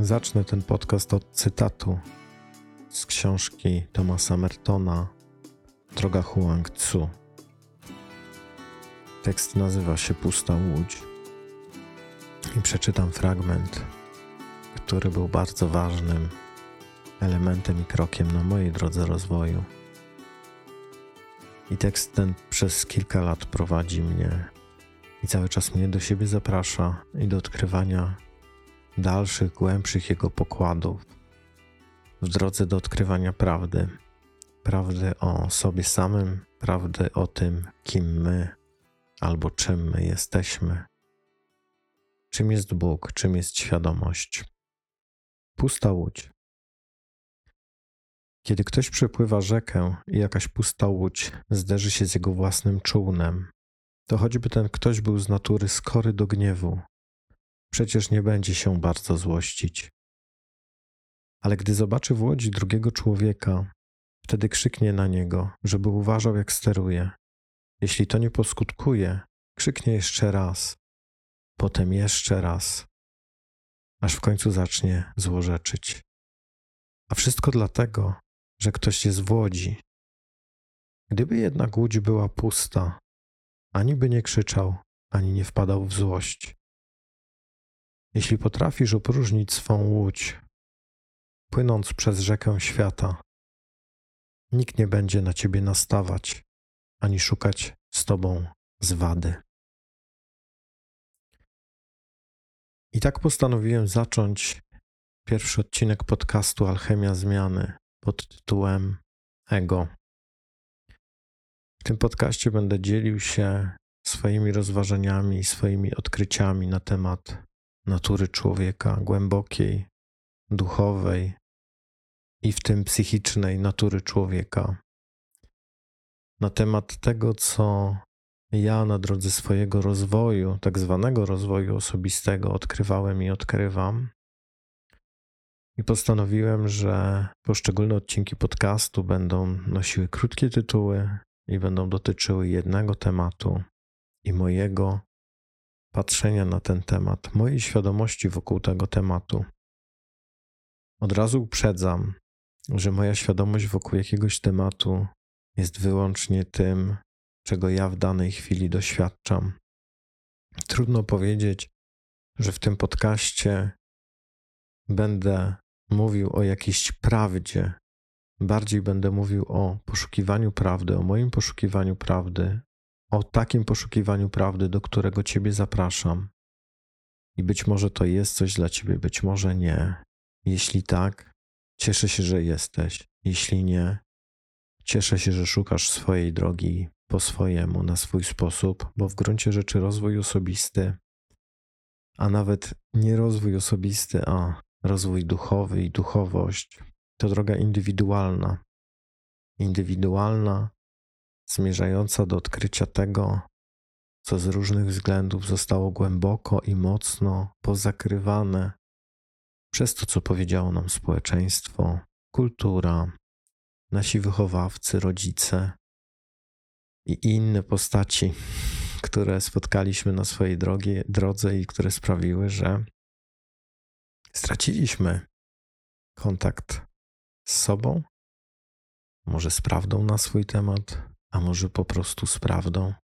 Zacznę ten podcast od cytatu z książki Thomasa Mertona Droga Huang Tzu. Tekst nazywa się Pusta Łódź. I przeczytam fragment, który był bardzo ważnym elementem i krokiem na mojej drodze rozwoju. I tekst ten przez kilka lat prowadzi mnie i cały czas mnie do siebie zaprasza i do odkrywania dalszych, głębszych jego pokładów w drodze do odkrywania prawdy. Prawdy o sobie samym, prawdy o tym, kim my albo czym my jesteśmy. Czym jest Bóg, czym jest świadomość. Pusta łódź. Kiedy ktoś przepływa rzekę i jakaś pusta łódź zderzy się z jego własnym czółnem, to choćby ten ktoś był z natury skory do gniewu, przecież nie będzie się bardzo złościć. Ale gdy zobaczy w łodzi drugiego człowieka, wtedy krzyknie na niego, żeby uważał, jak steruje. Jeśli to nie poskutkuje, krzyknie jeszcze raz, potem jeszcze raz, aż w końcu zacznie złorzeczyć. A wszystko dlatego, że ktoś jest w łodzi. Gdyby jednak łódź była pusta, ani by nie krzyczał, ani nie wpadał w złość. Jeśli potrafisz opróżnić swą łódź, płynąc przez rzekę świata, nikt nie będzie na ciebie nastawać, ani szukać z tobą zwady. I tak postanowiłem zacząć pierwszy odcinek podcastu Alchemia Zmiany pod tytułem Ego. W tym podcaście będę dzielił się swoimi rozważaniami, swoimi odkryciami na temat natury człowieka, głębokiej, duchowej i w tym psychicznej natury człowieka. Na temat tego, co ja na drodze swojego rozwoju, tak zwanego rozwoju osobistego, odkrywałem i odkrywam. I postanowiłem, że poszczególne odcinki podcastu będą nosiły krótkie tytuły i będą dotyczyły jednego tematu i mojego patrzenia na ten temat, mojej świadomości wokół tego tematu. Od razu uprzedzam, że moja świadomość wokół jakiegoś tematu jest wyłącznie tym, czego ja w danej chwili doświadczam. Trudno powiedzieć, że w tym podcaście będę mówił o jakiejś prawdzie. Bardziej będę mówił o poszukiwaniu prawdy, o moim poszukiwaniu prawdy, o takim poszukiwaniu prawdy, do którego Ciebie zapraszam. I być może to jest coś dla Ciebie, być może nie. Jeśli tak, cieszę się, że jesteś. Jeśli nie, cieszę się, że szukasz swojej drogi po swojemu, na swój sposób, bo w gruncie rzeczy rozwój osobisty, a nawet nie rozwój osobisty, a rozwój duchowy i duchowość to droga indywidualna. Indywidualna, zmierzająca do odkrycia tego, co z różnych względów zostało głęboko i mocno pozakrywane przez to, co powiedziało nam społeczeństwo, kultura, nasi wychowawcy, rodzice i inne postaci, które spotkaliśmy na swojej drogie, drodze i które sprawiły, że straciliśmy kontakt z sobą, może z prawdą na swój temat, a może po prostu z prawdą.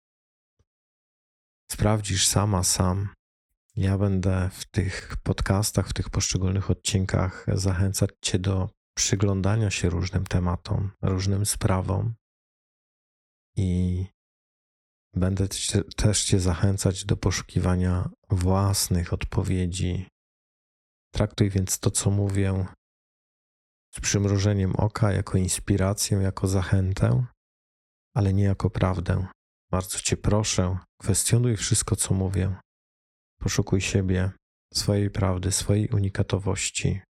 Sprawdzisz sama, sam. Ja będę w tych podcastach, w tych poszczególnych odcinkach zachęcać Cię do przyglądania się różnym tematom, różnym sprawom i będę też Cię zachęcać do poszukiwania własnych odpowiedzi. Traktuj więc to, co mówię, z przymrużeniem oka, jako inspirację, jako zachętę, ale nie jako prawdę. Bardzo Cię proszę, kwestionuj wszystko, co mówię. Poszukuj siebie, swojej prawdy, swojej unikatowości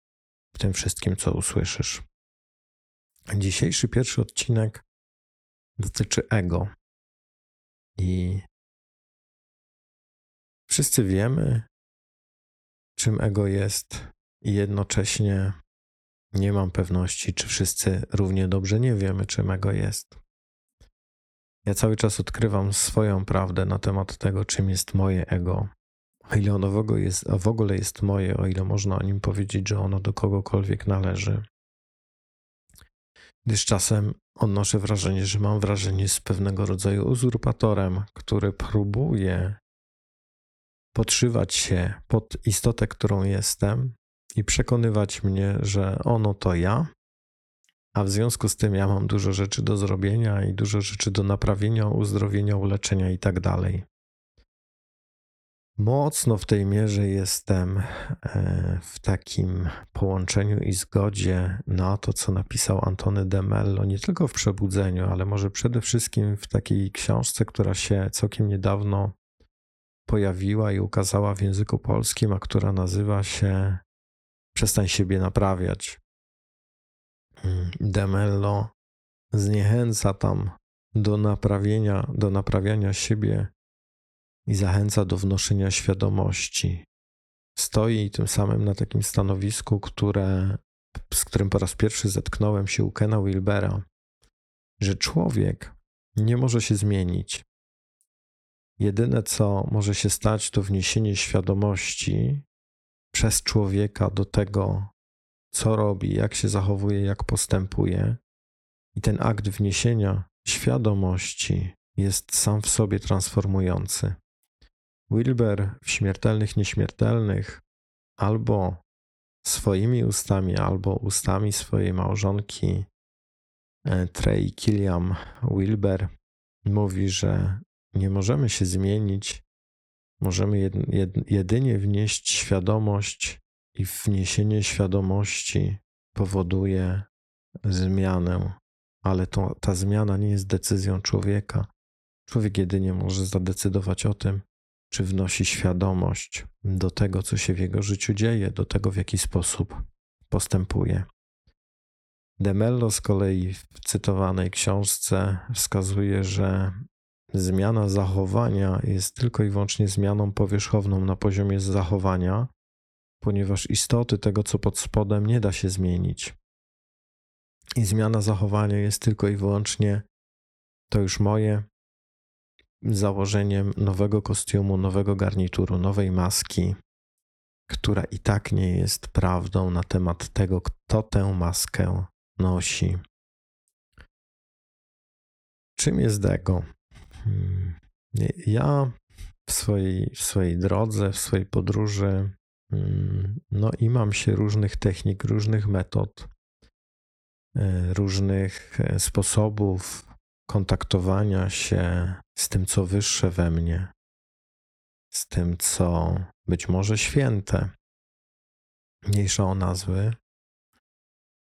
w tym wszystkim, co usłyszysz. Dzisiejszy pierwszy odcinek dotyczy ego. I wszyscy wiemy, czym ego jest, i jednocześnie nie mam pewności, czy wszyscy równie dobrze nie wiemy, czym ego jest. Ja cały czas odkrywam swoją prawdę na temat tego, czym jest moje ego, o ile ono w ogóle jest moje, o ile można o nim powiedzieć, że ono do kogokolwiek należy. Gdyż czasem odnoszę wrażenie, że mam wrażenie z pewnego rodzaju uzurpatorem, który próbuje podszywać się pod istotę, którą jestem i przekonywać mnie, że ono to ja, a w związku z tym ja mam dużo rzeczy do zrobienia i dużo rzeczy do naprawienia, uzdrowienia, uleczenia i tak dalej. Mocno w tej mierze jestem e, w takim połączeniu i zgodzie na to, co napisał Antony de Mello, nie tylko w Przebudzeniu, ale może przede wszystkim w takiej książce, która się całkiem niedawno pojawiła i ukazała w języku polskim, a która nazywa się Przestań siebie naprawiać. Mm, de Mello zniechęca tam do naprawienia, do naprawiania siebie i zachęca do wnoszenia świadomości. Stoi tym samym na takim stanowisku, które, z którym po raz pierwszy zetknąłem się u Kena Wilbera, że człowiek nie może się zmienić. Jedyne, co może się stać, to wniesienie świadomości przez człowieka do tego, co robi, jak się zachowuje, jak postępuje. I ten akt wniesienia świadomości jest sam w sobie transformujący. Wilber w Śmiertelnych Nieśmiertelnych albo swoimi ustami, albo ustami swojej małżonki e, Trey Killiam Wilber mówi, że nie możemy się zmienić, możemy jedynie wnieść świadomość i wniesienie świadomości powoduje zmianę, ale to, ta zmiana nie jest decyzją człowieka. Człowiek jedynie może zadecydować o tym, czy wnosi świadomość do tego, co się w jego życiu dzieje, do tego, w jaki sposób postępuje. Demello z kolei w cytowanej książce wskazuje, że zmiana zachowania jest tylko i wyłącznie zmianą powierzchowną na poziomie zachowania, ponieważ istoty tego, co pod spodem, nie da się zmienić. I zmiana zachowania jest tylko i wyłącznie to już moje, założeniem nowego kostiumu, nowego garnituru, nowej maski, która i tak nie jest prawdą na temat tego, kto tę maskę nosi. Czym jest ego? Hmm, ja w swojej, w swojej drodze, w swojej podróży, no i mam się różnych technik, różnych metod, e, różnych e, sposobów kontaktowania się z tym, co wyższe we mnie, z tym, co być może święte, mniejsza o nazwy.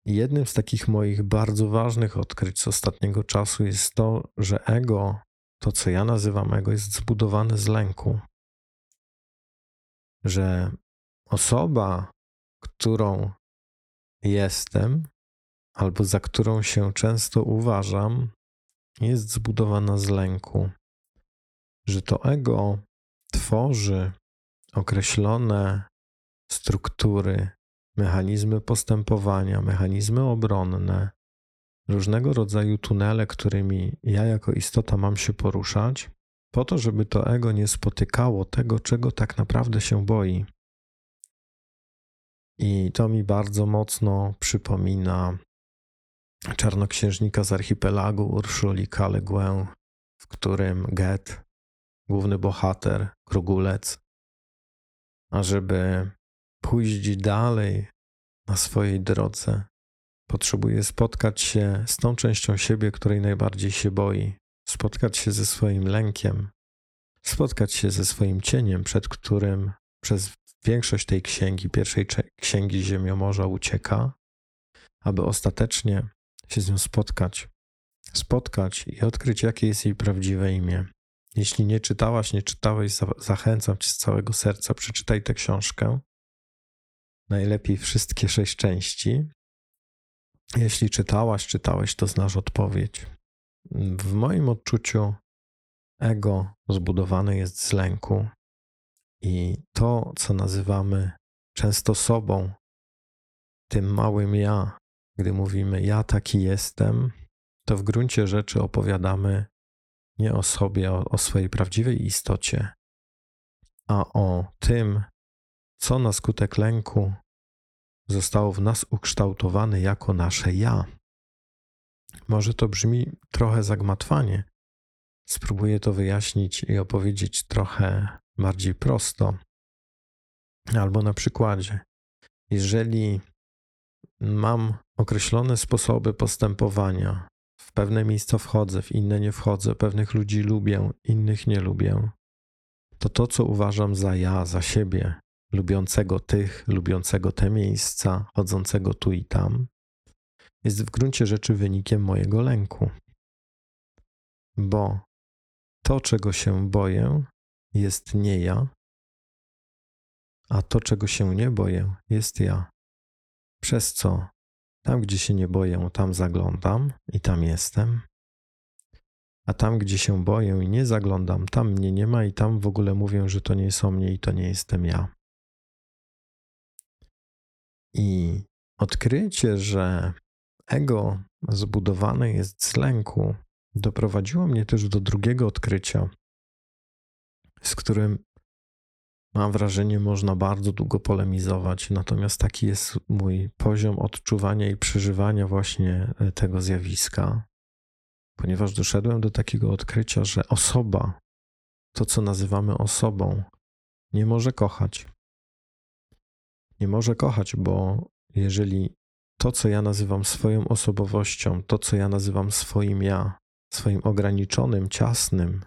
jednym z takich moich bardzo ważnych odkryć z ostatniego czasu jest to, że ego, to co ja nazywam ego, jest zbudowane z lęku. Że osoba, którą jestem, albo za którą się często uważam, jest zbudowana z lęku, że to ego tworzy określone struktury, mechanizmy postępowania, mechanizmy obronne, różnego rodzaju tunele, którymi ja jako istota mam się poruszać, po to, żeby to ego nie spotykało tego, czego tak naprawdę się boi. I to mi bardzo mocno przypomina czarnoksiężnika z archipelagu Urszuli K. w którym Get, główny bohater, krugulec, ażeby pójść dalej na swojej drodze, potrzebuje spotkać się z tą częścią siebie, której najbardziej się boi, spotkać się ze swoim lękiem, spotkać się ze swoim cieniem, przed którym przez większość tej księgi, pierwszej księgi Ziemiomorza ucieka, aby ostatecznie się z nią spotkać. Spotkać i odkryć, jakie jest jej prawdziwe imię. Jeśli nie czytałaś, nie czytałeś, zachęcam cię z całego serca, przeczytaj tę książkę. Najlepiej wszystkie sześć części. Jeśli czytałaś, czytałeś, to znasz odpowiedź. W moim odczuciu ego zbudowane jest z lęku i to, co nazywamy często sobą, tym małym ja, gdy mówimy ja taki jestem, to w gruncie rzeczy opowiadamy nie o sobie, o, swojej prawdziwej istocie, a o tym, co na skutek lęku zostało w nas ukształtowane jako nasze ja. Może to brzmi trochę zagmatwanie. Spróbuję to wyjaśnić i opowiedzieć trochę bardziej prosto. Albo na przykładzie. Jeżeli mam określone sposoby postępowania, w pewne miejsca wchodzę, w inne nie wchodzę, pewnych ludzi lubię, innych nie lubię, to to, co uważam za ja, za siebie, lubiącego tych, lubiącego te miejsca, chodzącego tu i tam, jest w gruncie rzeczy wynikiem mojego lęku. Bo to, czego się boję, jest nie ja, a to, czego się nie boję, jest ja. Przez co tam, gdzie się nie boję, tam zaglądam i tam jestem. A tam, gdzie się boję i nie zaglądam, tam mnie nie ma i tam w ogóle mówię, że to nie są mnie i to nie jestem ja. I odkrycie, że ego zbudowane jest z lęku, doprowadziło mnie też do drugiego odkrycia, z którym mam wrażenie, można bardzo długo polemizować. Natomiast taki jest mój poziom odczuwania i przeżywania właśnie e, tego zjawiska, ponieważ doszedłem do takiego odkrycia, że osoba, to co nazywamy osobą, nie może kochać. Nie może kochać, bo jeżeli to, co ja nazywam swoją osobowością, to, co ja nazywam swoim ja, swoim ograniczonym, ciasnym,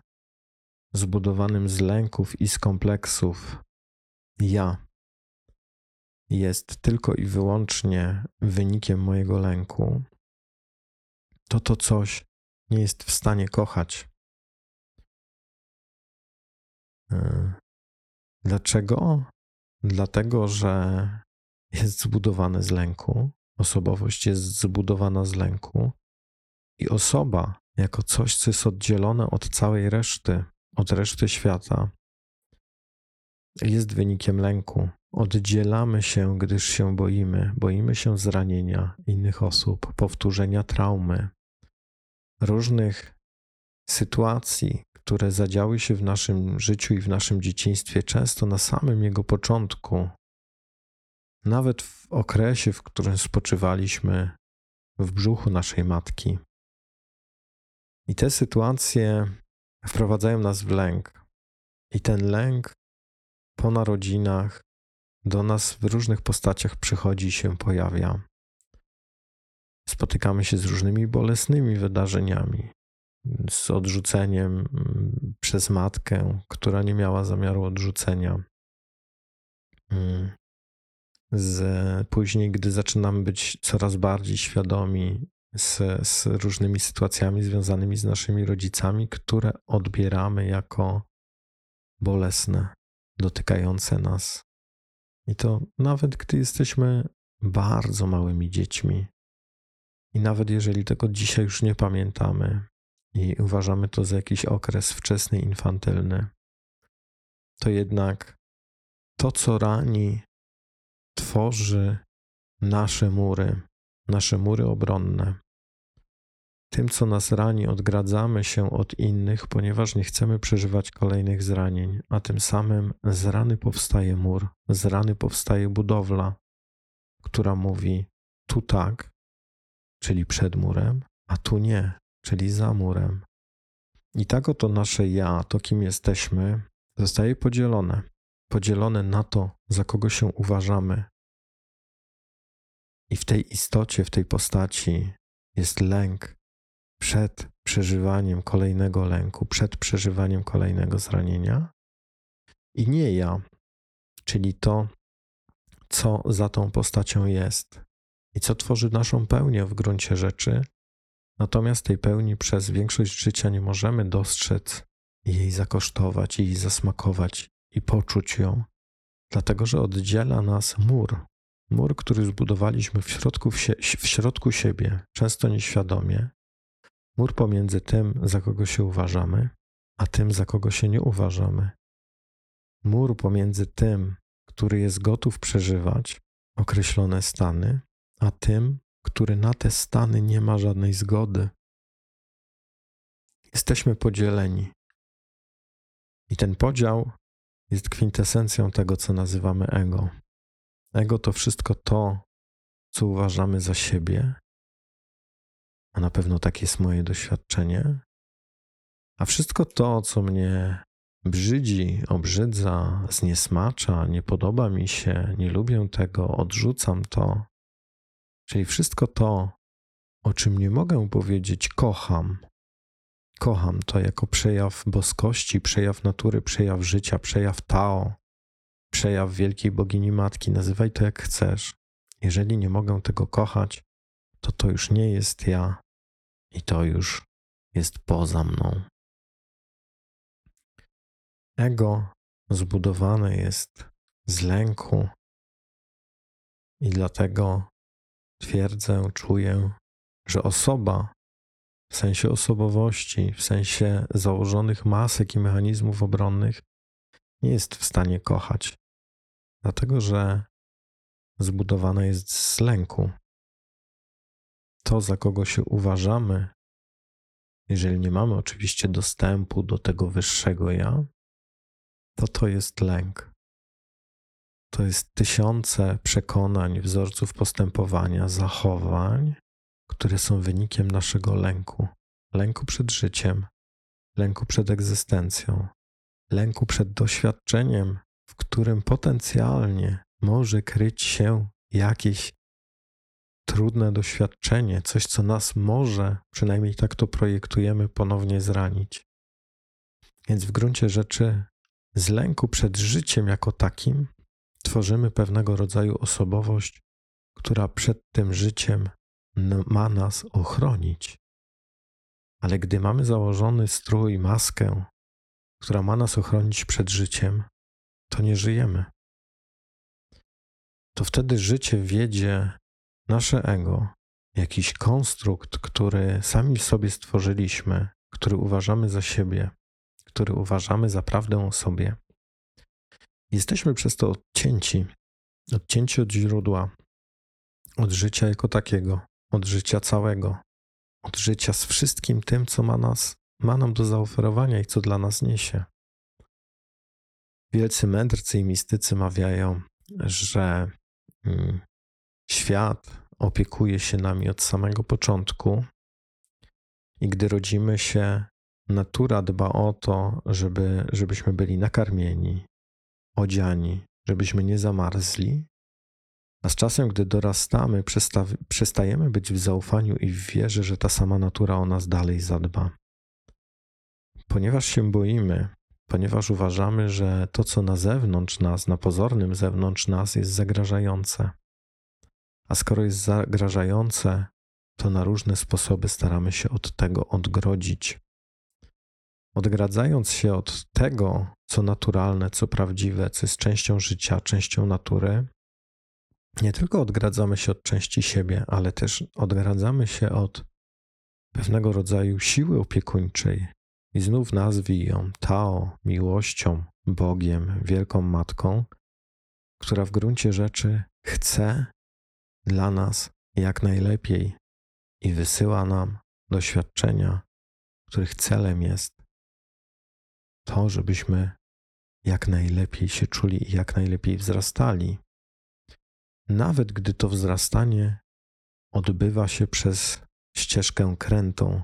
zbudowanym z lęków i z kompleksów, ja jest tylko i wyłącznie wynikiem mojego lęku, to to coś nie jest w stanie kochać. E, dlaczego? Dlatego, że jest zbudowane z lęku, osobowość jest zbudowana z lęku i osoba, jako coś, co jest oddzielone od całej reszty, od reszty świata, jest wynikiem lęku. Oddzielamy się, gdyż się boimy. Boimy się zranienia innych osób, powtórzenia traumy, różnych sytuacji, które zadziały się w naszym życiu i w naszym dzieciństwie, często na samym jego początku, nawet w okresie, w którym spoczywaliśmy w brzuchu naszej matki. I te sytuacje wprowadzają nas w lęk. I ten lęk po narodzinach do nas w różnych postaciach przychodzi i się pojawia. Spotykamy się z różnymi bolesnymi wydarzeniami, z odrzuceniem mm, przez matkę, która nie miała zamiaru odrzucenia. Mm. Z, później, gdy zaczynamy być coraz bardziej świadomi z, z różnymi sytuacjami związanymi z naszymi rodzicami, które odbieramy jako bolesne, dotykające nas. I to nawet gdy jesteśmy bardzo małymi dziećmi, i nawet jeżeli tego dzisiaj już nie pamiętamy i uważamy to za jakiś okres wczesny, infantylny, to jednak to, co rani, tworzy nasze mury, nasze mury obronne. Tym, co nas rani, odgradzamy się od innych, ponieważ nie chcemy przeżywać kolejnych zranień, a tym samym z rany powstaje mur, z rany powstaje budowla, która mówi tu tak, czyli przed murem, a tu nie, czyli za murem. I tak oto nasze ja, to kim jesteśmy, zostaje podzielone. Podzielone na to, za kogo się uważamy. I w tej istocie, w tej postaci jest lęk, przed przeżywaniem kolejnego lęku, przed przeżywaniem kolejnego zranienia i nie ja, czyli to, co za tą postacią jest i co tworzy naszą pełnię w gruncie rzeczy. Natomiast tej pełni przez większość życia nie możemy dostrzec i jej zakosztować, i jej zasmakować i poczuć ją, dlatego że oddziela nas mur. Mur, który zbudowaliśmy w środku, w, w środku siebie, często nieświadomie, Mur pomiędzy tym, za kogo się uważamy, a tym, za kogo się nie uważamy. Mur pomiędzy tym, który jest gotów przeżywać określone stany, a tym, który na te stany nie ma żadnej zgody. Jesteśmy podzieleni. I ten podział jest kwintesencją tego, co nazywamy ego. Ego to wszystko to, co uważamy za siebie, a na pewno takie jest moje doświadczenie, a wszystko to, co mnie brzydzi, obrzydza, zniesmacza, nie podoba mi się, nie lubię tego, odrzucam to, czyli wszystko to, o czym nie mogę powiedzieć kocham. Kocham to jako przejaw boskości, przejaw natury, przejaw życia, przejaw Tao, przejaw wielkiej bogini matki. Nazywaj to jak chcesz. Jeżeli nie mogę tego kochać, to to już nie jest ja i to już jest poza mną. Ego zbudowane jest z lęku i dlatego twierdzę, czuję, że osoba w sensie osobowości, w sensie założonych masek i mechanizmów obronnych nie jest w stanie kochać, dlatego że zbudowana jest z lęku. To, za kogo się uważamy, jeżeli nie mamy oczywiście dostępu do tego wyższego ja, to to jest lęk. To jest tysiące przekonań, wzorców postępowania, zachowań, które są wynikiem naszego lęku. Lęku przed życiem, lęku przed egzystencją, lęku przed doświadczeniem, w którym potencjalnie może kryć się jakieś trudne doświadczenie, coś, co nas może, przynajmniej tak to projektujemy, ponownie zranić. Więc w gruncie rzeczy z lęku przed życiem jako takim tworzymy pewnego rodzaju osobowość, która przed tym życiem ma nas ochronić. Ale gdy mamy założony strój, maskę, która ma nas ochronić przed życiem, to nie żyjemy. To wtedy życie wiedzie nasze ego, jakiś konstrukt, który sami sobie stworzyliśmy, który uważamy za siebie, który uważamy za prawdę o sobie. Jesteśmy przez to odcięci, odcięci od źródła, od życia jako takiego, od życia całego, od życia z wszystkim tym, co ma, nas, ma nam do zaoferowania i co dla nas niesie. Wielcy mędrcy i mistycy mawiają, że mm, świat opiekuje się nami od samego początku i gdy rodzimy się, natura dba o to, żeby, żebyśmy byli nakarmieni, odziani, żebyśmy nie zamarzli, a z czasem, gdy dorastamy, przestajemy być w zaufaniu i w wierze, że ta sama natura o nas dalej zadba. Ponieważ się boimy, ponieważ uważamy, że to, co na zewnątrz nas, na pozornym zewnątrz nas, jest zagrażające. A skoro jest zagrażające, to na różne sposoby staramy się od tego odgrodzić. Odgradzając się od tego, co naturalne, co prawdziwe, co jest częścią życia, częścią natury, nie tylko odgradzamy się od części siebie, ale też odgradzamy się od pewnego rodzaju siły opiekuńczej. I znów nazwij ją Tao, miłością, Bogiem, Wielką Matką, która w gruncie rzeczy chce dla nas jak najlepiej i wysyła nam doświadczenia, których celem jest to, żebyśmy jak najlepiej się czuli i jak najlepiej wzrastali. Nawet gdy to wzrastanie odbywa się przez ścieżkę krętą,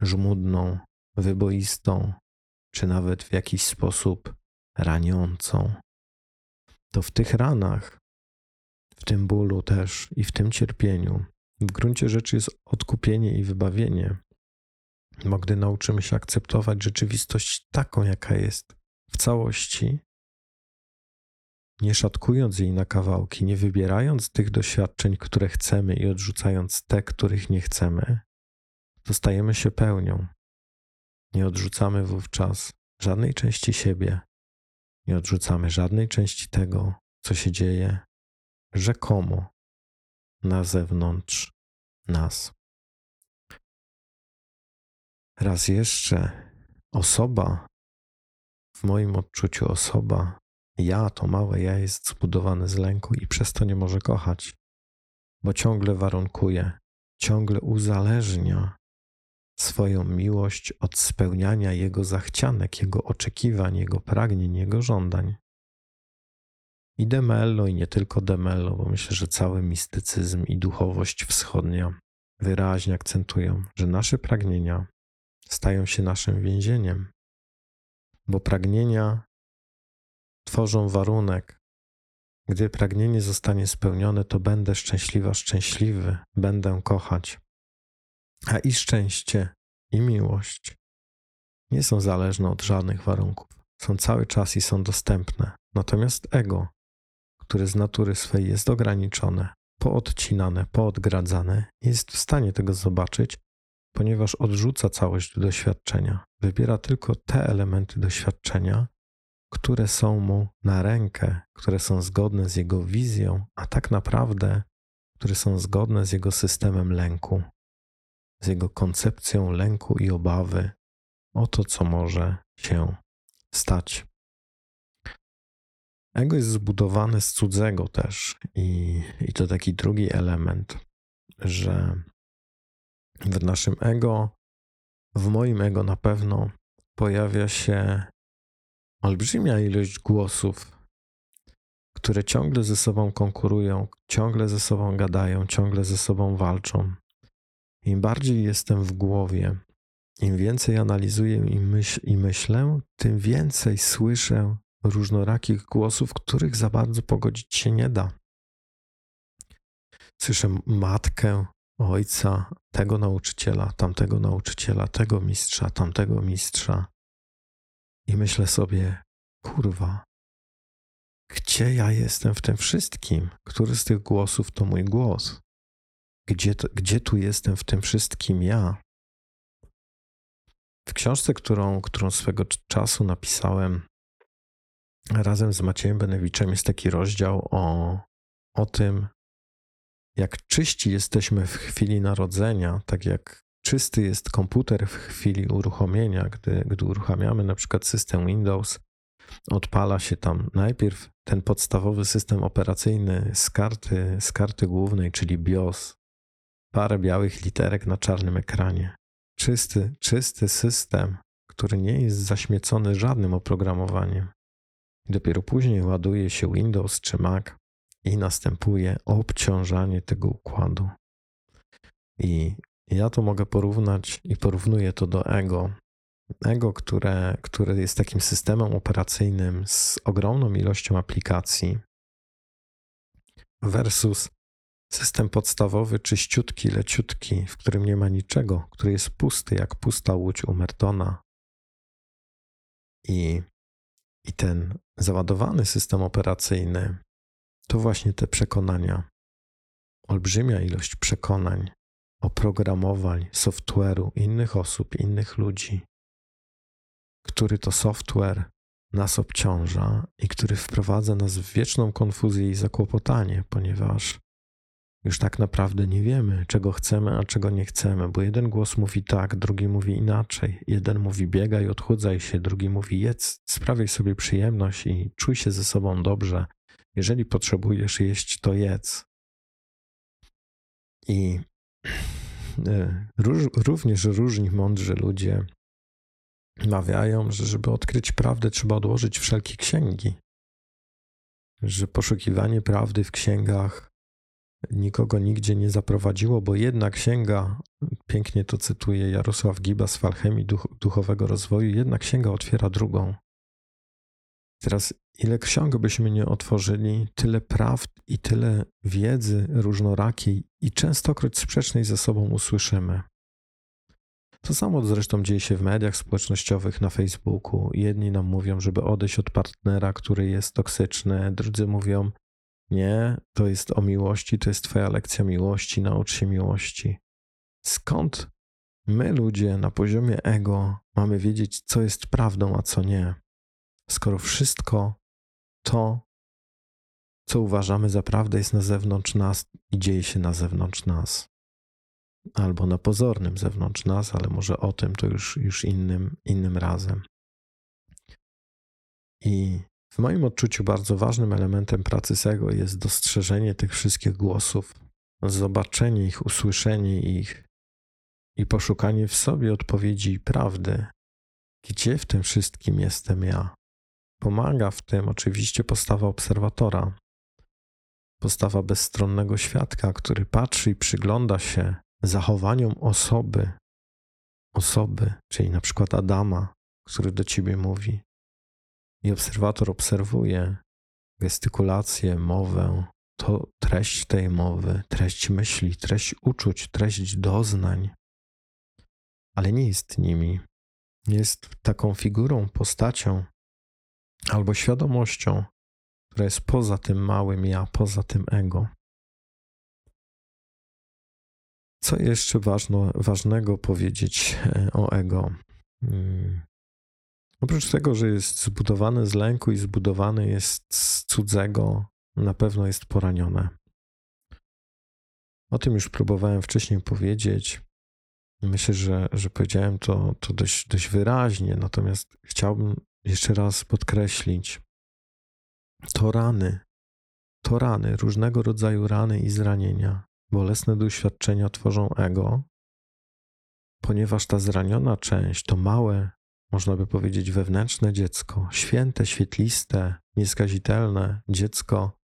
żmudną, wyboistą, czy nawet w jakiś sposób raniącą, to w tych ranach, w tym bólu też i w tym cierpieniu, w gruncie rzeczy jest odkupienie i wybawienie. Bo gdy nauczymy się akceptować rzeczywistość taką, jaka jest w całości, nie szatkując jej na kawałki, nie wybierając tych doświadczeń, które chcemy i odrzucając te, których nie chcemy, zostajemy się pełnią. Nie odrzucamy wówczas żadnej części siebie, nie odrzucamy żadnej części tego, co się dzieje rzekomo na zewnątrz nas. Raz jeszcze, osoba, w moim odczuciu, osoba ja, to małe ja jest zbudowane z lęku i przez to nie może kochać, bo ciągle warunkuje, ciągle uzależnia swoją miłość od spełniania Jego zachcianek, Jego oczekiwań, Jego pragnień, Jego żądań. I demello, i nie tylko demello, bo myślę, że cały mistycyzm i duchowość wschodnia wyraźnie akcentują, że nasze pragnienia stają się naszym więzieniem, bo pragnienia tworzą warunek. Gdy pragnienie zostanie spełnione, to będę szczęśliwa, szczęśliwy, będę kochać. A i szczęście, i miłość nie są zależne od żadnych warunków. Są cały czas i są dostępne. Natomiast ego, które z natury swej jest ograniczone, poodcinane, poodgradzane, jest w stanie tego zobaczyć, ponieważ odrzuca całość doświadczenia. Wybiera tylko te elementy doświadczenia, które są mu na rękę, które są zgodne z jego wizją, a tak naprawdę, które są zgodne z jego systemem lęku, z jego koncepcją lęku i obawy o to, co może się stać. Ego jest zbudowane z cudzego też, i, i to taki drugi element, że w naszym ego, w moim ego na pewno pojawia się olbrzymia ilość głosów, które ciągle ze sobą konkurują, ciągle ze sobą gadają, ciągle ze sobą walczą. Im bardziej jestem w głowie, im więcej analizuję i, myśl, i myślę, tym więcej słyszę różnorakich głosów, których za bardzo pogodzić się nie da. Słyszę matkę, ojca, tego nauczyciela, tamtego nauczyciela, tego mistrza, tamtego mistrza. I myślę sobie, kurwa, gdzie ja jestem w tym wszystkim? Który z tych głosów to mój głos? Gdzie, to, gdzie tu jestem w tym wszystkim ja? W książce, którą, którą swego czasu napisałem razem z Maciejem Benewiczem, jest taki rozdział o, o tym, jak czyści jesteśmy w chwili narodzenia, tak jak czysty jest komputer w chwili uruchomienia, gdy, gdy uruchamiamy na przykład system Windows, odpala się tam najpierw ten podstawowy system operacyjny z karty, z karty głównej, czyli BIOS, parę białych literek na czarnym ekranie. Czysty, czysty system, który nie jest zaśmiecony żadnym oprogramowaniem. Dopiero później ładuje się Windows czy Mac i następuje obciążanie tego układu. I ja to mogę porównać i porównuję to do ego. Ego, które, które jest takim systemem operacyjnym z ogromną ilością aplikacji, versus system podstawowy, czyściutki, leciutki, w którym nie ma niczego, który jest pusty, jak pusta łódź u Mertona. I, i ten załadowany system operacyjny to właśnie te przekonania. Olbrzymia ilość przekonań, oprogramowań, software'u innych osób, innych ludzi, który to software nas obciąża i który wprowadza nas w wieczną konfuzję i zakłopotanie, ponieważ już tak naprawdę nie wiemy, czego chcemy, a czego nie chcemy, bo jeden głos mówi tak, drugi mówi inaczej. Jeden mówi biegaj, odchudzaj się, drugi mówi jedz, sprawiaj sobie przyjemność i czuj się ze sobą dobrze. Jeżeli potrzebujesz jeść, to jedz. I e, również różni mądrzy ludzie mawiają, że żeby odkryć prawdę, trzeba odłożyć wszelkie księgi. Że poszukiwanie prawdy w księgach nikogo nigdzie nie zaprowadziło, bo jedna księga, pięknie to cytuje Jarosław Giba z Falchemii Duch, Duchowego Rozwoju, jedna księga otwiera drugą. Teraz, ile ksiąg byśmy nie otworzyli, tyle prawd i tyle wiedzy różnorakiej i częstokroć sprzecznej ze sobą usłyszymy. To samo zresztą dzieje się w mediach społecznościowych na Facebooku. Jedni nam mówią, żeby odejść od partnera, który jest toksyczny, drudzy mówią, nie, to jest o miłości, to jest Twoja lekcja miłości, naucz się miłości. Skąd my, ludzie, na poziomie ego, mamy wiedzieć, co jest prawdą, a co nie? Skoro wszystko to, co uważamy za prawdę, jest na zewnątrz nas i dzieje się na zewnątrz nas. Albo na pozornym zewnątrz nas, ale może o tym to już, już innym, innym razem. I w moim odczuciu bardzo ważnym elementem pracy SEGO jest dostrzeżenie tych wszystkich głosów, zobaczenie ich, usłyszenie ich i poszukanie w sobie odpowiedzi i prawdy, gdzie w tym wszystkim jestem ja. Pomaga w tym oczywiście postawa obserwatora, postawa bezstronnego świadka, który patrzy i przygląda się zachowaniom osoby, osoby, czyli na przykład Adama, który do ciebie mówi. I obserwator obserwuje gestykulację, mowę, to treść tej mowy, treść myśli, treść uczuć, treść doznań, ale nie jest nimi. Jest taką figurą, postacią albo świadomością, która jest poza tym małym ja, poza tym ego. Co jeszcze ważno, ważnego powiedzieć e, o ego? Oprócz tego, że jest zbudowany z lęku i zbudowany jest z cudzego, na pewno jest poranione. O tym już próbowałem wcześniej powiedzieć. Myślę, że, że powiedziałem to, to dość, dość wyraźnie, natomiast chciałbym jeszcze raz podkreślić, to rany, to rany, różnego rodzaju rany i zranienia, bolesne doświadczenia tworzą ego, ponieważ ta zraniona część, to małe, można by powiedzieć, wewnętrzne dziecko, święte, świetliste, nieskazitelne dziecko,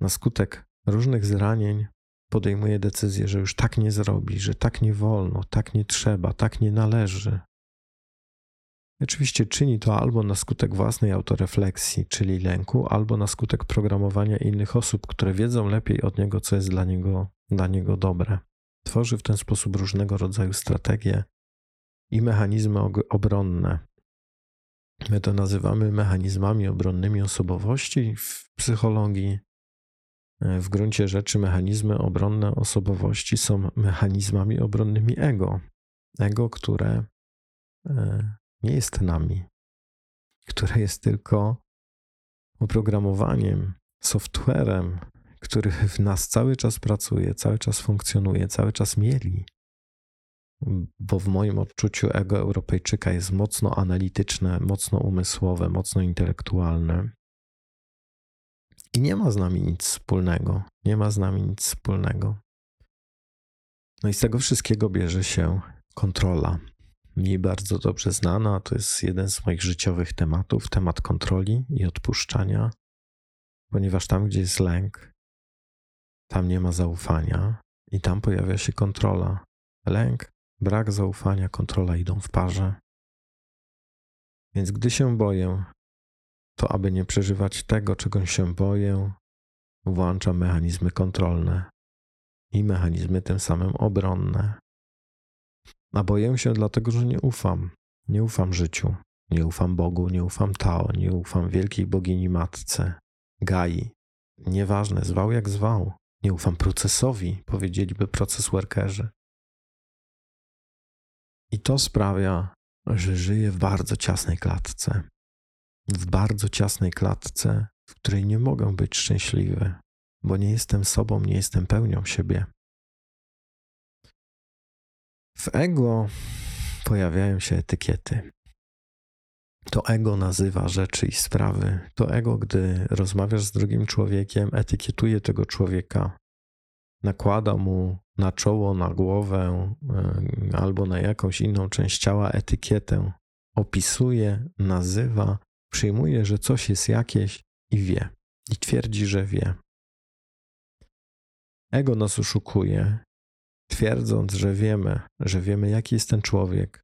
na skutek różnych zranień podejmuje decyzję, że już tak nie zrobi, że tak nie wolno, tak nie trzeba, tak nie należy. Oczywiście czyni to albo na skutek własnej autorefleksji, czyli lęku, albo na skutek programowania innych osób, które wiedzą lepiej od niego, co jest dla niego, dla niego dobre. Tworzy w ten sposób różnego rodzaju strategie i mechanizmy obronne. My to nazywamy mechanizmami obronnymi osobowości w psychologii. W gruncie rzeczy mechanizmy obronne osobowości są mechanizmami obronnymi ego. Ego, które e, nie jest nami, które jest tylko oprogramowaniem, softwarem, który w nas cały czas pracuje, cały czas funkcjonuje, cały czas mieli. Bo w moim odczuciu ego Europejczyka jest mocno analityczne, mocno umysłowe, mocno intelektualne. I nie ma z nami nic wspólnego. Nie ma z nami nic wspólnego. No i z tego wszystkiego bierze się kontrola, mi bardzo dobrze znana. To jest jeden z moich życiowych tematów temat kontroli i odpuszczania, ponieważ tam, gdzie jest lęk, tam nie ma zaufania i tam pojawia się kontrola. Lęk, brak zaufania, kontrola idą w parze. Więc gdy się boję, to aby nie przeżywać tego, czego się boję, włączam mechanizmy kontrolne i mechanizmy tym samym obronne. A boję się dlatego, że nie ufam. Nie ufam życiu. Nie ufam Bogu, nie ufam Tao, nie ufam wielkiej bogini matce, Gai. Nieważne, zwał jak zwał. Nie ufam procesowi, powiedzieliby proces workerzy. I to sprawia, że żyję w bardzo ciasnej klatce. W bardzo ciasnej klatce, w której nie mogę być szczęśliwy, bo nie jestem sobą, nie jestem pełnią siebie. W ego pojawiają się etykiety. To ego nazywa rzeczy i sprawy. To ego, gdy rozmawiasz z drugim człowiekiem, etykietuje tego człowieka, nakłada mu na czoło, na głowę albo na jakąś inną część ciała etykietę. Opisuje, nazywa, przyjmuje, że coś jest jakieś i wie. I twierdzi, że wie. Ego nas oszukuje twierdząc, że wiemy, że wiemy, jaki jest ten człowiek,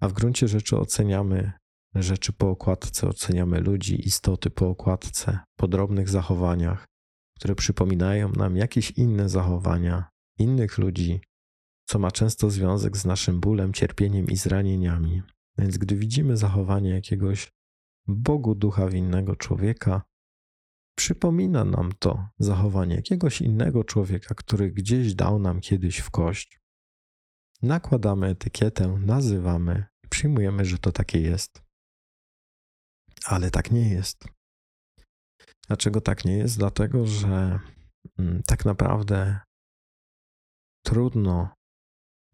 a w gruncie rzeczy oceniamy rzeczy po okładce, oceniamy ludzi, istoty po okładce, po drobnych zachowaniach, które przypominają nam jakieś inne zachowania innych ludzi, co ma często związek z naszym bólem, cierpieniem i zranieniami. Więc gdy widzimy zachowanie jakiegoś Bogu ducha winnego człowieka, Przypomina nam to zachowanie jakiegoś innego człowieka, który gdzieś dał nam kiedyś w kość. Nakładamy etykietę, nazywamy przyjmujemy, że to takie jest. Ale tak nie jest. Dlaczego tak nie jest? Dlatego, że mm, tak naprawdę trudno,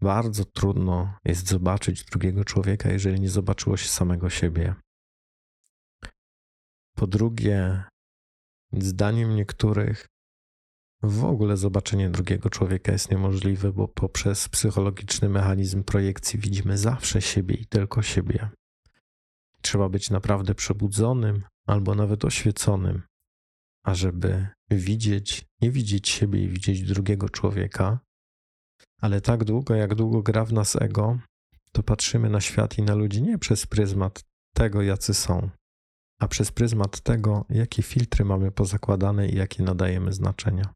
bardzo trudno jest zobaczyć drugiego człowieka, jeżeli nie zobaczyło się samego siebie. Po drugie, Zdaniem niektórych w ogóle zobaczenie drugiego człowieka jest niemożliwe, bo poprzez psychologiczny mechanizm projekcji widzimy zawsze siebie i tylko siebie. Trzeba być naprawdę przebudzonym albo nawet oświeconym, ażeby widzieć, nie widzieć siebie i widzieć drugiego człowieka, ale tak długo, jak długo gra w nas ego, to patrzymy na świat i na ludzi nie przez pryzmat tego, jacy są, a przez pryzmat tego, jakie filtry mamy pozakładane i jakie nadajemy znaczenia.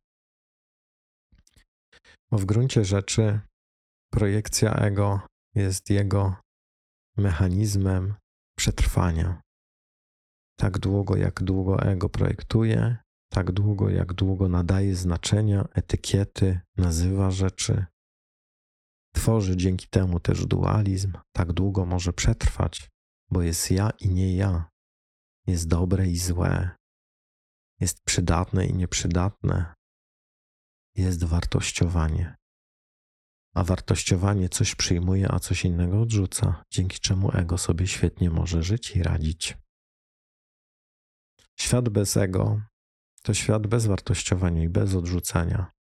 Bo w gruncie rzeczy projekcja ego jest jego mechanizmem przetrwania. Tak długo, jak długo ego projektuje, tak długo, jak długo nadaje znaczenia, etykiety, nazywa rzeczy, tworzy dzięki temu też dualizm, tak długo może przetrwać, bo jest ja i nie ja, jest dobre i złe, jest przydatne i nieprzydatne, jest wartościowanie. A wartościowanie coś przyjmuje, a coś innego odrzuca, dzięki czemu ego sobie świetnie może żyć i radzić. Świat bez ego to świat bez wartościowania i bez odrzucania.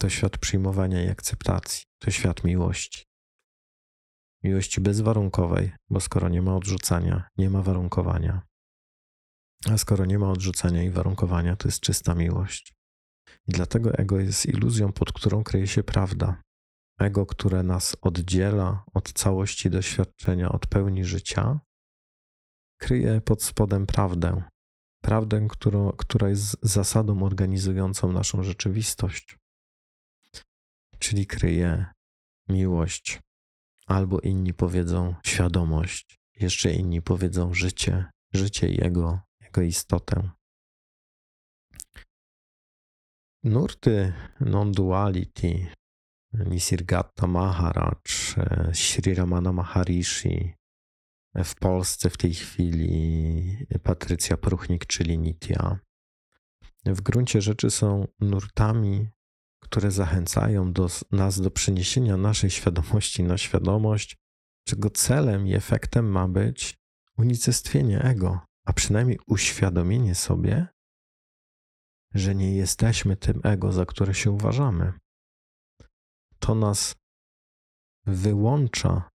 To świat przyjmowania i akceptacji. To świat miłości. Miłości bezwarunkowej, bo skoro nie ma odrzucania, nie ma warunkowania. A skoro nie ma odrzucania i warunkowania, to jest czysta miłość. I dlatego ego jest iluzją, pod którą kryje się prawda. Ego, które nas oddziela od całości doświadczenia, od pełni życia, kryje pod spodem prawdę. Prawdę, którą, która jest zasadą organizującą naszą rzeczywistość. Czyli kryje miłość, albo inni powiedzą świadomość, jeszcze inni powiedzą życie, życie jego, jego istotę. Nurty non-duality, Nisirgatta Maharaj, Sri Ramana Maharishi, w Polsce w tej chwili Patrycja Pruchnik, czyli Nitya. W gruncie rzeczy są nurtami, które zachęcają do, nas do przeniesienia naszej świadomości na świadomość, czego celem i efektem ma być unicestwienie ego, a przynajmniej uświadomienie sobie, że nie jesteśmy tym ego, za które się uważamy. To nas wyłącza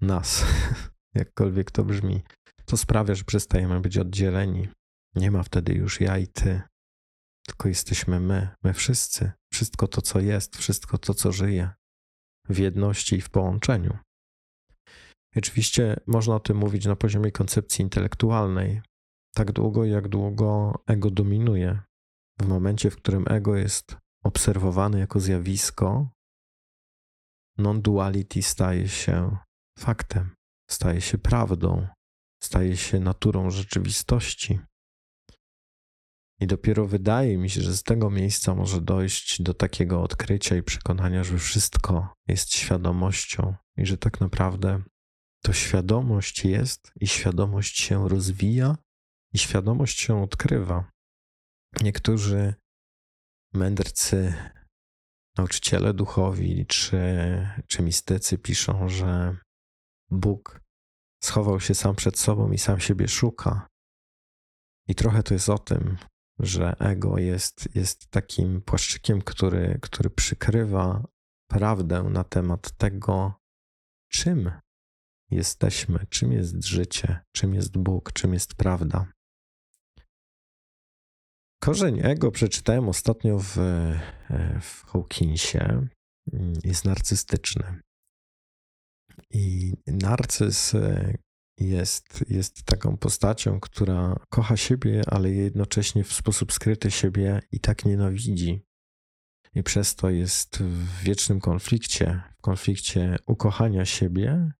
nas, jakkolwiek to brzmi. To sprawia, że przestajemy być oddzieleni. Nie ma wtedy już ja i ty, tylko jesteśmy my, my wszyscy. Wszystko to, co jest, wszystko to, co żyje, w jedności i w połączeniu. I oczywiście można o tym mówić na poziomie koncepcji intelektualnej, tak długo, jak długo ego dominuje w momencie, w którym ego jest obserwowane jako zjawisko, non-duality staje się faktem, staje się prawdą, staje się naturą rzeczywistości. I dopiero wydaje mi się, że z tego miejsca może dojść do takiego odkrycia i przekonania, że wszystko jest świadomością i że tak naprawdę to świadomość jest i świadomość się rozwija i świadomość się odkrywa. Niektórzy mędrcy, nauczyciele duchowi czy, czy mistycy piszą, że Bóg schował się sam przed sobą i sam siebie szuka. I trochę to jest o tym, że ego jest, jest takim płaszczykiem, który, który przykrywa prawdę na temat tego, czym jesteśmy, czym jest życie, czym jest Bóg, czym jest prawda. Korzeń ego przeczytałem ostatnio w, w Hawkinsie. Jest narcystyczny. I narcyz jest, jest taką postacią, która kocha siebie, ale jednocześnie w sposób skryty siebie i tak nienawidzi. I przez to jest w wiecznym konflikcie, w konflikcie ukochania siebie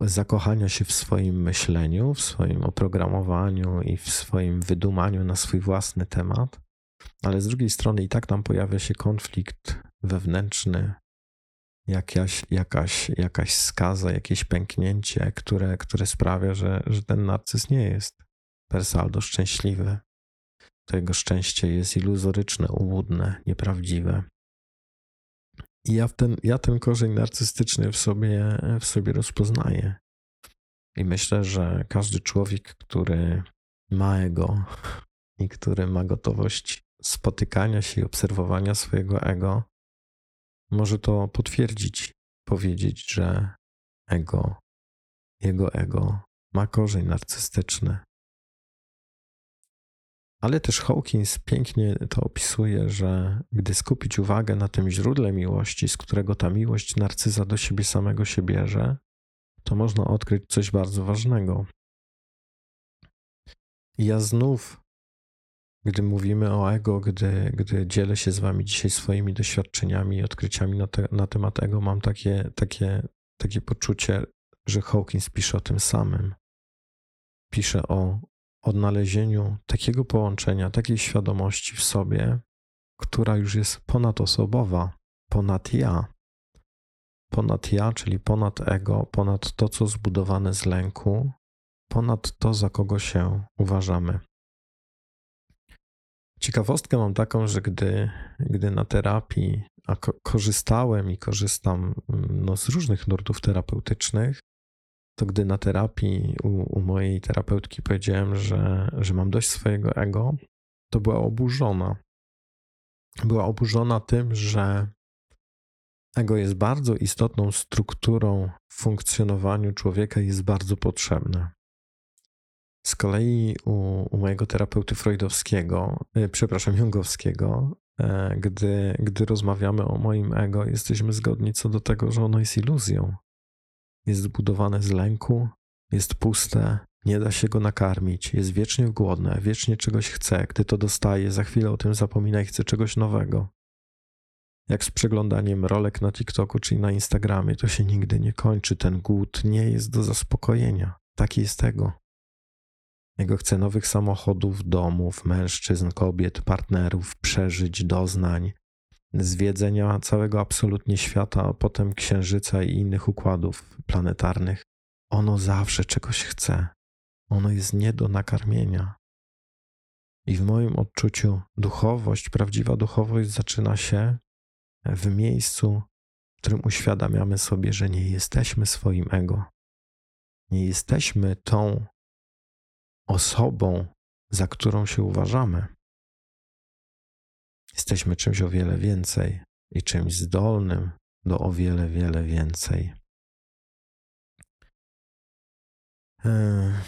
zakochania się w swoim myśleniu, w swoim oprogramowaniu i w swoim wydumaniu na swój własny temat, ale z drugiej strony i tak tam pojawia się konflikt wewnętrzny, jakaś, jakaś, jakaś skaza, jakieś pęknięcie, które, które sprawia, że, że ten narcyz nie jest per saldo szczęśliwy. To jego szczęście jest iluzoryczne, ułudne, nieprawdziwe. I ja ten, ja ten korzeń narcystyczny w sobie, w sobie rozpoznaję. I myślę, że każdy człowiek, który ma ego i który ma gotowość spotykania się i obserwowania swojego ego może to potwierdzić, powiedzieć, że ego, jego ego ma korzeń narcystyczny. Ale też Hawkins pięknie to opisuje, że gdy skupić uwagę na tym źródle miłości, z którego ta miłość narcyza do siebie samego się bierze, to można odkryć coś bardzo ważnego. Ja znów, gdy mówimy o ego, gdy, gdy dzielę się z Wami dzisiaj swoimi doświadczeniami i odkryciami na, te, na temat ego, mam takie, takie, takie poczucie, że Hawkins pisze o tym samym. Pisze o odnalezieniu takiego połączenia, takiej świadomości w sobie, która już jest ponadosobowa, ponad ja. Ponad ja, czyli ponad ego, ponad to, co zbudowane z lęku, ponad to, za kogo się uważamy. Ciekawostkę mam taką, że gdy, gdy na terapii a ko korzystałem i korzystam mm, no, z różnych nurtów terapeutycznych, to gdy na terapii u, u, mojej terapeutki powiedziałem, że, że mam dość swojego ego, to była oburzona. Była oburzona tym, że ego jest bardzo istotną strukturą w funkcjonowaniu człowieka i jest bardzo potrzebne. Z kolei u, u mojego terapeuty freudowskiego, yy, przepraszam, jungowskiego, yy, gdy, gdy rozmawiamy o moim ego, jesteśmy zgodni co do tego, że ono jest iluzją jest zbudowane z lęku, jest puste, nie da się go nakarmić, jest wiecznie głodne, wiecznie czegoś chce. Gdy to dostaje, za chwilę o tym zapomina i chce czegoś nowego. Jak z przeglądaniem rolek na TikToku czy na Instagramie, to się nigdy nie kończy. Ten głód nie jest do zaspokojenia. Taki jest tego. Jego chce nowych samochodów, domów, mężczyzn, kobiet, partnerów, przeżyć, doznań, zwiedzenia całego absolutnie świata, a potem księżyca i innych układów planetarnych, ono zawsze czegoś chce. Ono jest nie do nakarmienia. I w moim odczuciu duchowość, prawdziwa duchowość zaczyna się w miejscu, w którym uświadamiamy sobie, że nie jesteśmy swoim ego. Nie jesteśmy tą osobą, za którą się uważamy. Jesteśmy czymś o wiele więcej i czymś zdolnym do o wiele, wiele więcej. E,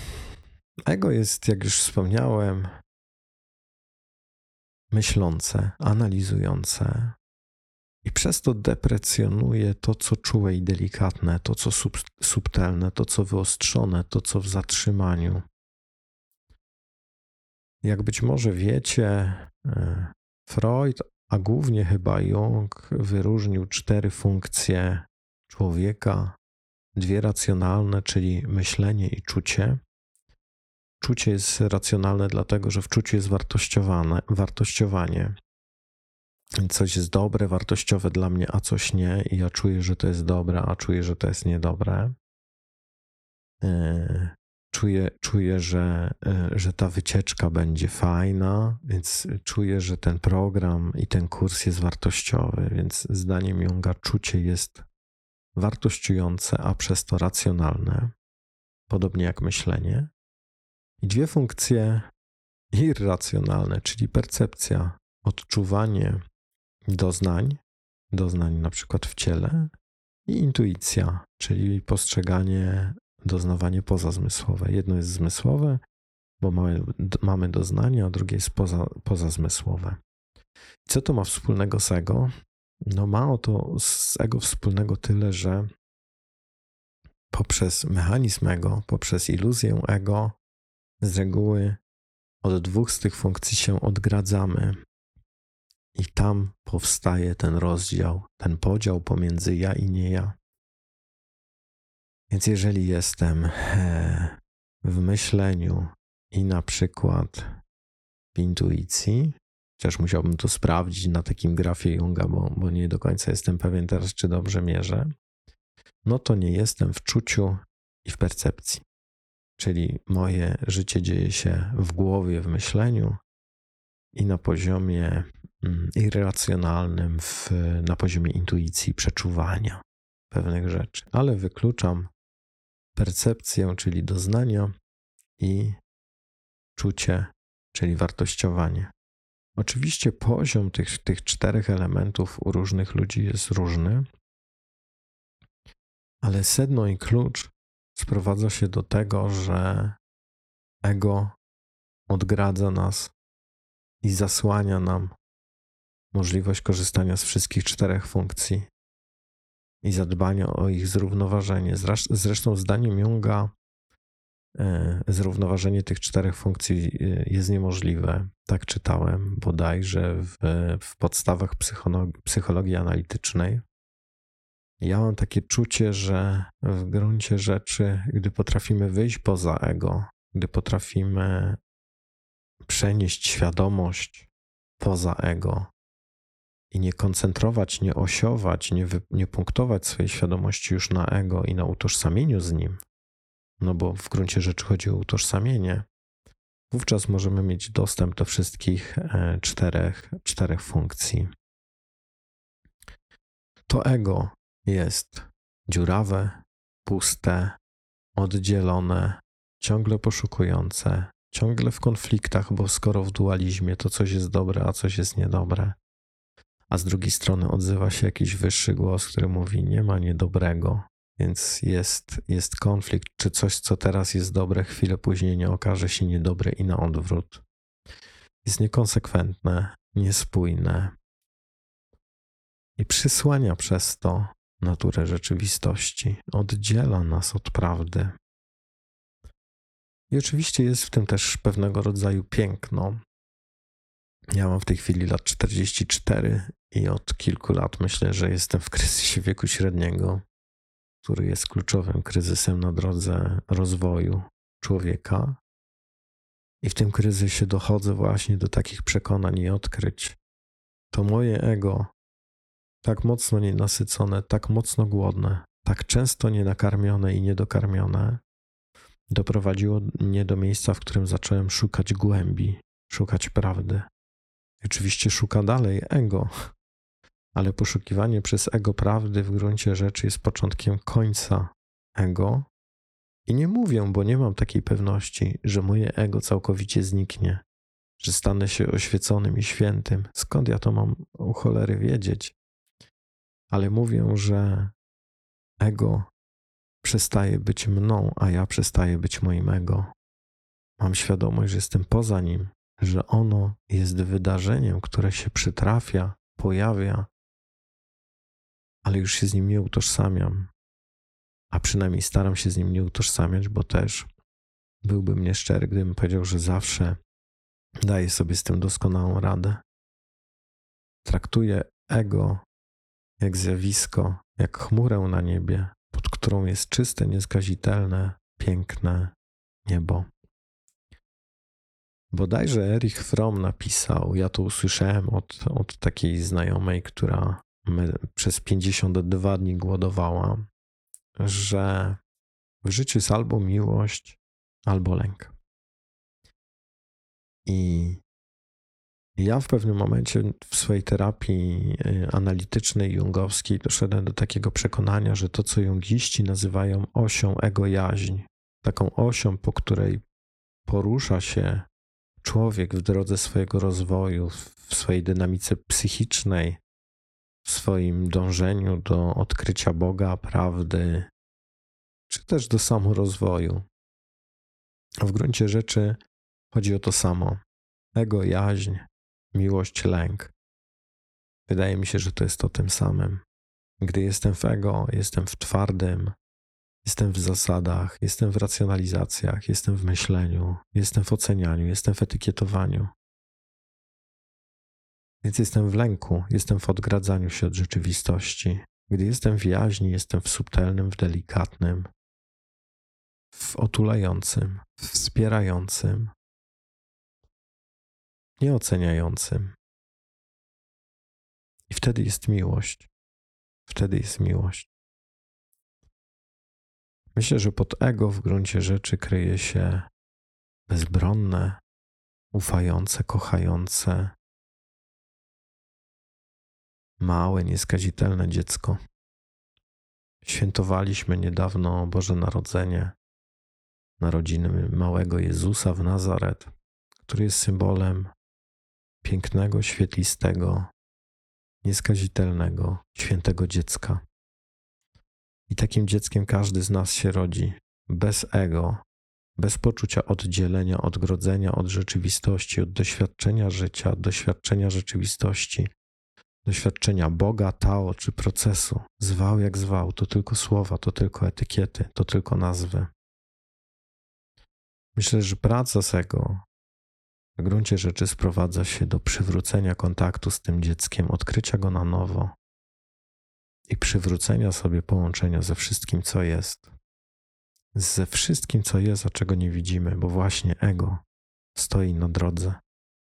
ego jest, jak już wspomniałem, myślące, analizujące i przez to deprecjonuje to, co czułe i delikatne, to, co sub, subtelne, to, co wyostrzone, to, co w zatrzymaniu. Jak być może wiecie, e, Freud, a głównie chyba Jung, wyróżnił cztery funkcje człowieka, dwie racjonalne, czyli myślenie i czucie. Czucie jest racjonalne, dlatego że w czuciu jest wartościowane, wartościowanie. Coś jest dobre, wartościowe dla mnie, a coś nie, i ja czuję, że to jest dobre, a czuję, że to jest niedobre. Czuję, czuję że, e, że ta wycieczka będzie fajna, więc czuję, że ten program i ten kurs jest wartościowy, więc zdaniem Junga czucie jest wartościujące, a przez to racjonalne, podobnie jak myślenie. I dwie funkcje irracjonalne, czyli percepcja, odczuwanie doznań, doznań na przykład w ciele, i intuicja, czyli postrzeganie doznawanie pozazmysłowe. Jedno jest zmysłowe, bo mamy, mamy doznanie, a drugie jest poza, pozazmysłowe. Co to ma wspólnego z ego? No ma to z ego wspólnego tyle, że poprzez mechanizm ego, poprzez iluzję ego, z reguły od dwóch z tych funkcji się odgradzamy. I tam powstaje ten rozdział, ten podział pomiędzy ja i nie ja. Więc jeżeli jestem e, w myśleniu i na przykład w intuicji, chociaż musiałbym to sprawdzić na takim grafie Junga, bo, bo nie do końca jestem pewien teraz, czy dobrze mierzę, no to nie jestem w czuciu i w percepcji. Czyli moje życie dzieje się w głowie, w myśleniu i na poziomie mm, irracjonalnym, w, na poziomie intuicji, przeczuwania pewnych rzeczy, ale wykluczam percepcję, czyli doznania i czucie, czyli wartościowanie. Oczywiście poziom tych, tych czterech elementów u różnych ludzi jest różny, ale sedno i klucz sprowadza się do tego, że ego odgradza nas i zasłania nam możliwość korzystania z wszystkich czterech funkcji i zadbania o ich zrównoważenie. Zresztą zdaniem Junga e, zrównoważenie tych czterech funkcji e, jest niemożliwe. Tak czytałem bodajże w, w podstawach psychologii, psychologii analitycznej. Ja mam takie czucie, że w gruncie rzeczy, gdy potrafimy wyjść poza ego, gdy potrafimy przenieść świadomość poza ego i nie koncentrować, nie osiować, nie, wy, nie punktować swojej świadomości już na ego i na utożsamieniu z nim, no bo w gruncie rzeczy chodzi o utożsamienie, wówczas możemy mieć dostęp do wszystkich e, czterech, czterech funkcji. To ego jest dziurawe, puste, oddzielone, ciągle poszukujące, ciągle w konfliktach, bo skoro w dualizmie to coś jest dobre, a coś jest niedobre, a z drugiej strony odzywa się jakiś wyższy głos, który mówi: Nie ma niedobrego, więc jest, jest konflikt, czy coś, co teraz jest dobre, chwilę później nie okaże się niedobre i na odwrót. Jest niekonsekwentne, niespójne i przysłania przez to naturę rzeczywistości, oddziela nas od prawdy. I oczywiście jest w tym też pewnego rodzaju piękno. Ja mam w tej chwili lat 44 i od kilku lat myślę, że jestem w kryzysie wieku średniego, który jest kluczowym kryzysem na drodze rozwoju człowieka. I w tym kryzysie dochodzę właśnie do takich przekonań i odkryć. To moje ego tak mocno nienasycone, tak mocno głodne, tak często nienakarmione i niedokarmione, doprowadziło mnie do miejsca, w którym zacząłem szukać głębi, szukać prawdy. Oczywiście szuka dalej ego, ale poszukiwanie przez ego prawdy w gruncie rzeczy jest początkiem końca ego. I nie mówię, bo nie mam takiej pewności, że moje ego całkowicie zniknie, że stanę się oświeconym i świętym. Skąd ja to mam u cholery wiedzieć? ale mówią, że ego przestaje być mną, a ja przestaję być moim ego. Mam świadomość, że jestem poza nim, że ono jest wydarzeniem, które się przytrafia, pojawia, ale już się z nim nie utożsamiam. A przynajmniej staram się z nim nie utożsamiać, bo też byłbym nieszczery, gdybym powiedział, że zawsze daję sobie z tym doskonałą radę. Traktuję ego jak zjawisko, jak chmurę na niebie, pod którą jest czyste, nieskazitelne, piękne niebo. Bodajże Erich Fromm napisał, ja to usłyszałem od, od takiej znajomej, która przez 52 dni głodowała, że w życiu jest albo miłość, albo lęk. I ja w pewnym momencie w swojej terapii y, analitycznej, jungowskiej doszedłem do takiego przekonania, że to, co jungiści nazywają osią egojaźń, taką osią, po której porusza się człowiek w drodze swojego rozwoju, w swojej dynamice psychicznej, w swoim dążeniu do odkrycia Boga, prawdy, czy też do samorozwoju. W gruncie rzeczy chodzi o to samo. Ego, jaźń, miłość, lęk. Wydaje mi się, że to jest o tym samym. Gdy jestem w ego, jestem w twardym, jestem w zasadach, jestem w racjonalizacjach, jestem w myśleniu, jestem w ocenianiu, jestem w etykietowaniu. Więc jestem w lęku, jestem w odgradzaniu się od rzeczywistości. Gdy jestem w jaźni, jestem w subtelnym, w delikatnym, w otulającym, w wspierającym, nieoceniającym. I wtedy jest miłość. Wtedy jest miłość. Myślę, że pod ego w gruncie rzeczy kryje się bezbronne, ufające, kochające, małe, nieskazitelne dziecko. Świętowaliśmy niedawno Boże Narodzenie, narodziny małego Jezusa w Nazaret, który jest symbolem pięknego, świetlistego, nieskazitelnego, świętego dziecka. I takim dzieckiem każdy z nas się rodzi, bez ego, bez poczucia oddzielenia, odgrodzenia od rzeczywistości, od doświadczenia życia, doświadczenia rzeczywistości, doświadczenia Boga, Tao czy procesu. Zwał jak zwał, to tylko słowa, to tylko etykiety, to tylko nazwy. Myślę, że praca z ego w gruncie rzeczy sprowadza się do przywrócenia kontaktu z tym dzieckiem, odkrycia go na nowo i przywrócenia sobie połączenia ze wszystkim, co jest. Ze wszystkim, co jest, a czego nie widzimy, bo właśnie ego stoi na drodze,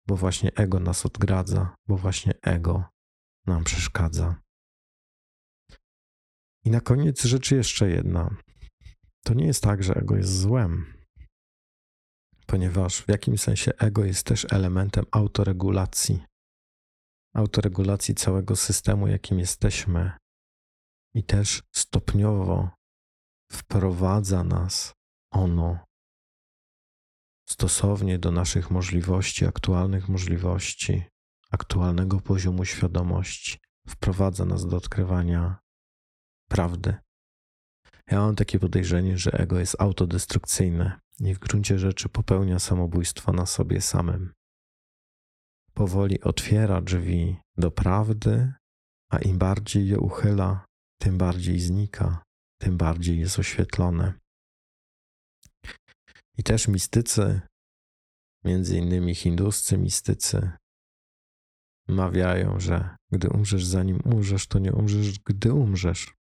bo właśnie ego nas odgradza, bo właśnie ego nam przeszkadza. I na koniec rzeczy jeszcze jedna. To nie jest tak, że ego jest złem, ponieważ w jakimś sensie ego jest też elementem autoregulacji. Autoregulacji całego systemu, jakim jesteśmy, i też stopniowo wprowadza nas ono stosownie do naszych możliwości, aktualnych możliwości, aktualnego poziomu świadomości, wprowadza nas do odkrywania prawdy. Ja mam takie podejrzenie, że ego jest autodestrukcyjne i w gruncie rzeczy popełnia samobójstwo na sobie samym. Powoli otwiera drzwi do prawdy, a im bardziej je uchyla, tym bardziej znika, tym bardziej jest oświetlone. I też mistycy, między innymi hinduscy mistycy, mawiają, że gdy umrzesz zanim umrzesz, to nie umrzesz, gdy umrzesz.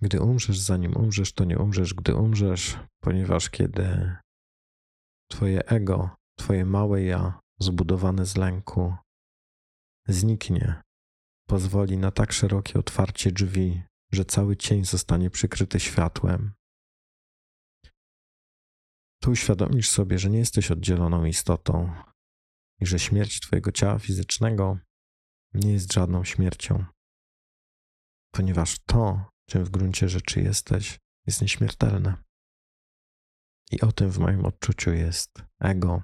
Gdy umrzesz, zanim umrzesz, to nie umrzesz, gdy umrzesz, ponieważ kiedy Twoje ego, Twoje małe ja, zbudowane z lęku, zniknie, pozwoli na tak szerokie otwarcie drzwi, że cały cień zostanie przykryty światłem. Tu uświadomisz sobie, że nie jesteś oddzieloną istotą i że śmierć Twojego ciała fizycznego nie jest żadną śmiercią, ponieważ to, czym w gruncie rzeczy jesteś, jest nieśmiertelne. I o tym w moim odczuciu jest ego.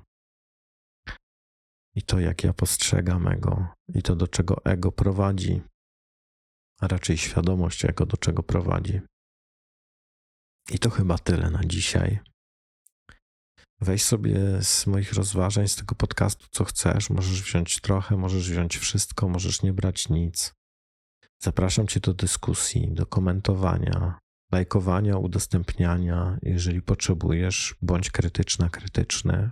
I to, jak ja postrzegam ego, i to, do czego ego prowadzi, a raczej świadomość ego, do czego prowadzi. I to chyba tyle na dzisiaj. Weź sobie z moich rozważań, z tego podcastu, co chcesz. Możesz wziąć trochę, możesz wziąć wszystko, możesz nie brać nic. Zapraszam Cię do dyskusji, do komentowania, lajkowania, udostępniania. Jeżeli potrzebujesz, bądź krytyczna, krytyczny.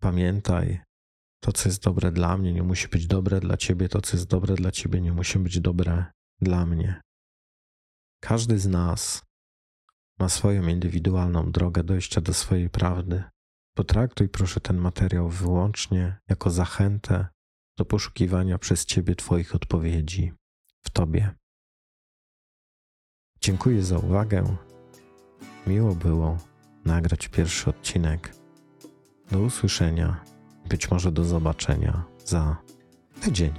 Pamiętaj, to, co jest dobre dla mnie, nie musi być dobre dla Ciebie, to, co jest dobre dla Ciebie, nie musi być dobre dla mnie. Każdy z nas ma swoją indywidualną drogę dojścia do swojej prawdy. Potraktuj proszę ten materiał wyłącznie jako zachętę do poszukiwania przez Ciebie Twoich odpowiedzi w Tobie. Dziękuję za uwagę. Miło było nagrać pierwszy odcinek. Do usłyszenia, być może do zobaczenia za tydzień.